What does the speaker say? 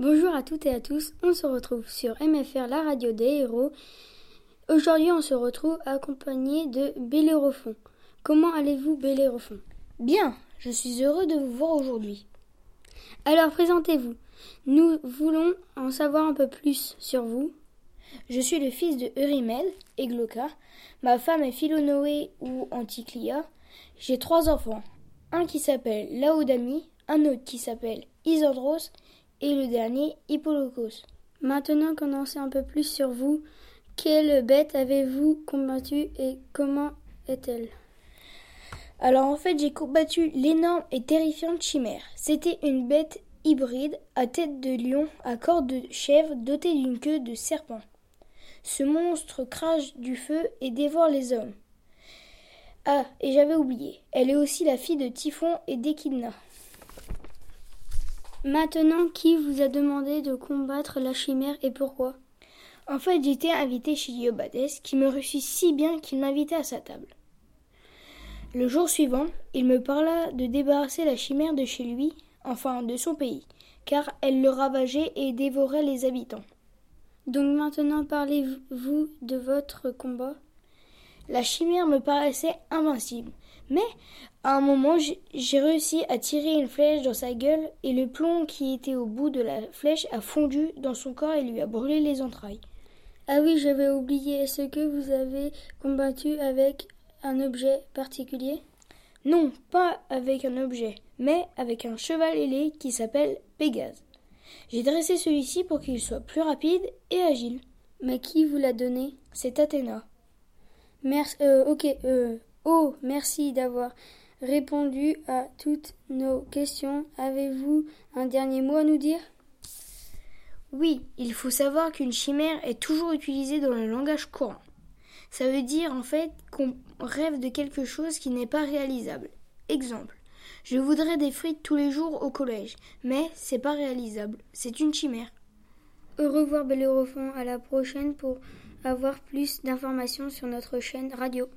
Bonjour à toutes et à tous, on se retrouve sur MFR, la radio des héros. Aujourd'hui, on se retrouve accompagné de Bélérophon. Comment allez-vous, Bélérophon Bien, je suis heureux de vous voir aujourd'hui. Alors, présentez-vous. Nous voulons en savoir un peu plus sur vous. Je suis le fils de Eurimel et Glauca. Ma femme est Philonoé ou Anticlia. J'ai trois enfants un qui s'appelle Laodamie, un autre qui s'appelle Isandros et le dernier Hippolocos. Maintenant qu'on en sait un peu plus sur vous, quelle bête avez-vous combattu et comment est-elle? Alors en fait j'ai combattu l'énorme et terrifiante chimère. C'était une bête hybride à tête de lion, à corps de chèvre, dotée d'une queue de serpent. Ce monstre crache du feu et dévore les hommes. Ah, et j'avais oublié, elle est aussi la fille de Typhon et d'Echidna. Maintenant, qui vous a demandé de combattre la chimère et pourquoi? En fait, j'étais invité chez Diobades, qui me reçut si bien qu'il m'invitait à sa table. Le jour suivant, il me parla de débarrasser la chimère de chez lui, enfin de son pays, car elle le ravageait et dévorait les habitants. Donc maintenant parlez-vous de votre combat? La chimère me paraissait invincible. Mais à un moment, j'ai réussi à tirer une flèche dans sa gueule et le plomb qui était au bout de la flèche a fondu dans son corps et lui a brûlé les entrailles. Ah oui, j'avais oublié. Est-ce que vous avez combattu avec un objet particulier? Non, pas avec un objet, mais avec un cheval ailé qui s'appelle Pégase. J'ai dressé celui-ci pour qu'il soit plus rapide et agile. Mais qui vous l'a donné? C'est Athéna. Merci, euh, ok, euh, oh, merci d'avoir répondu à toutes nos questions. Avez-vous un dernier mot à nous dire? Oui, il faut savoir qu'une chimère est toujours utilisée dans le langage courant. Ça veut dire en fait qu'on rêve de quelque chose qui n'est pas réalisable. Exemple. Je voudrais des frites tous les jours au collège, mais c'est pas réalisable. C'est une chimère. Au revoir, Belle À la prochaine pour avoir plus d'informations sur notre chaîne radio.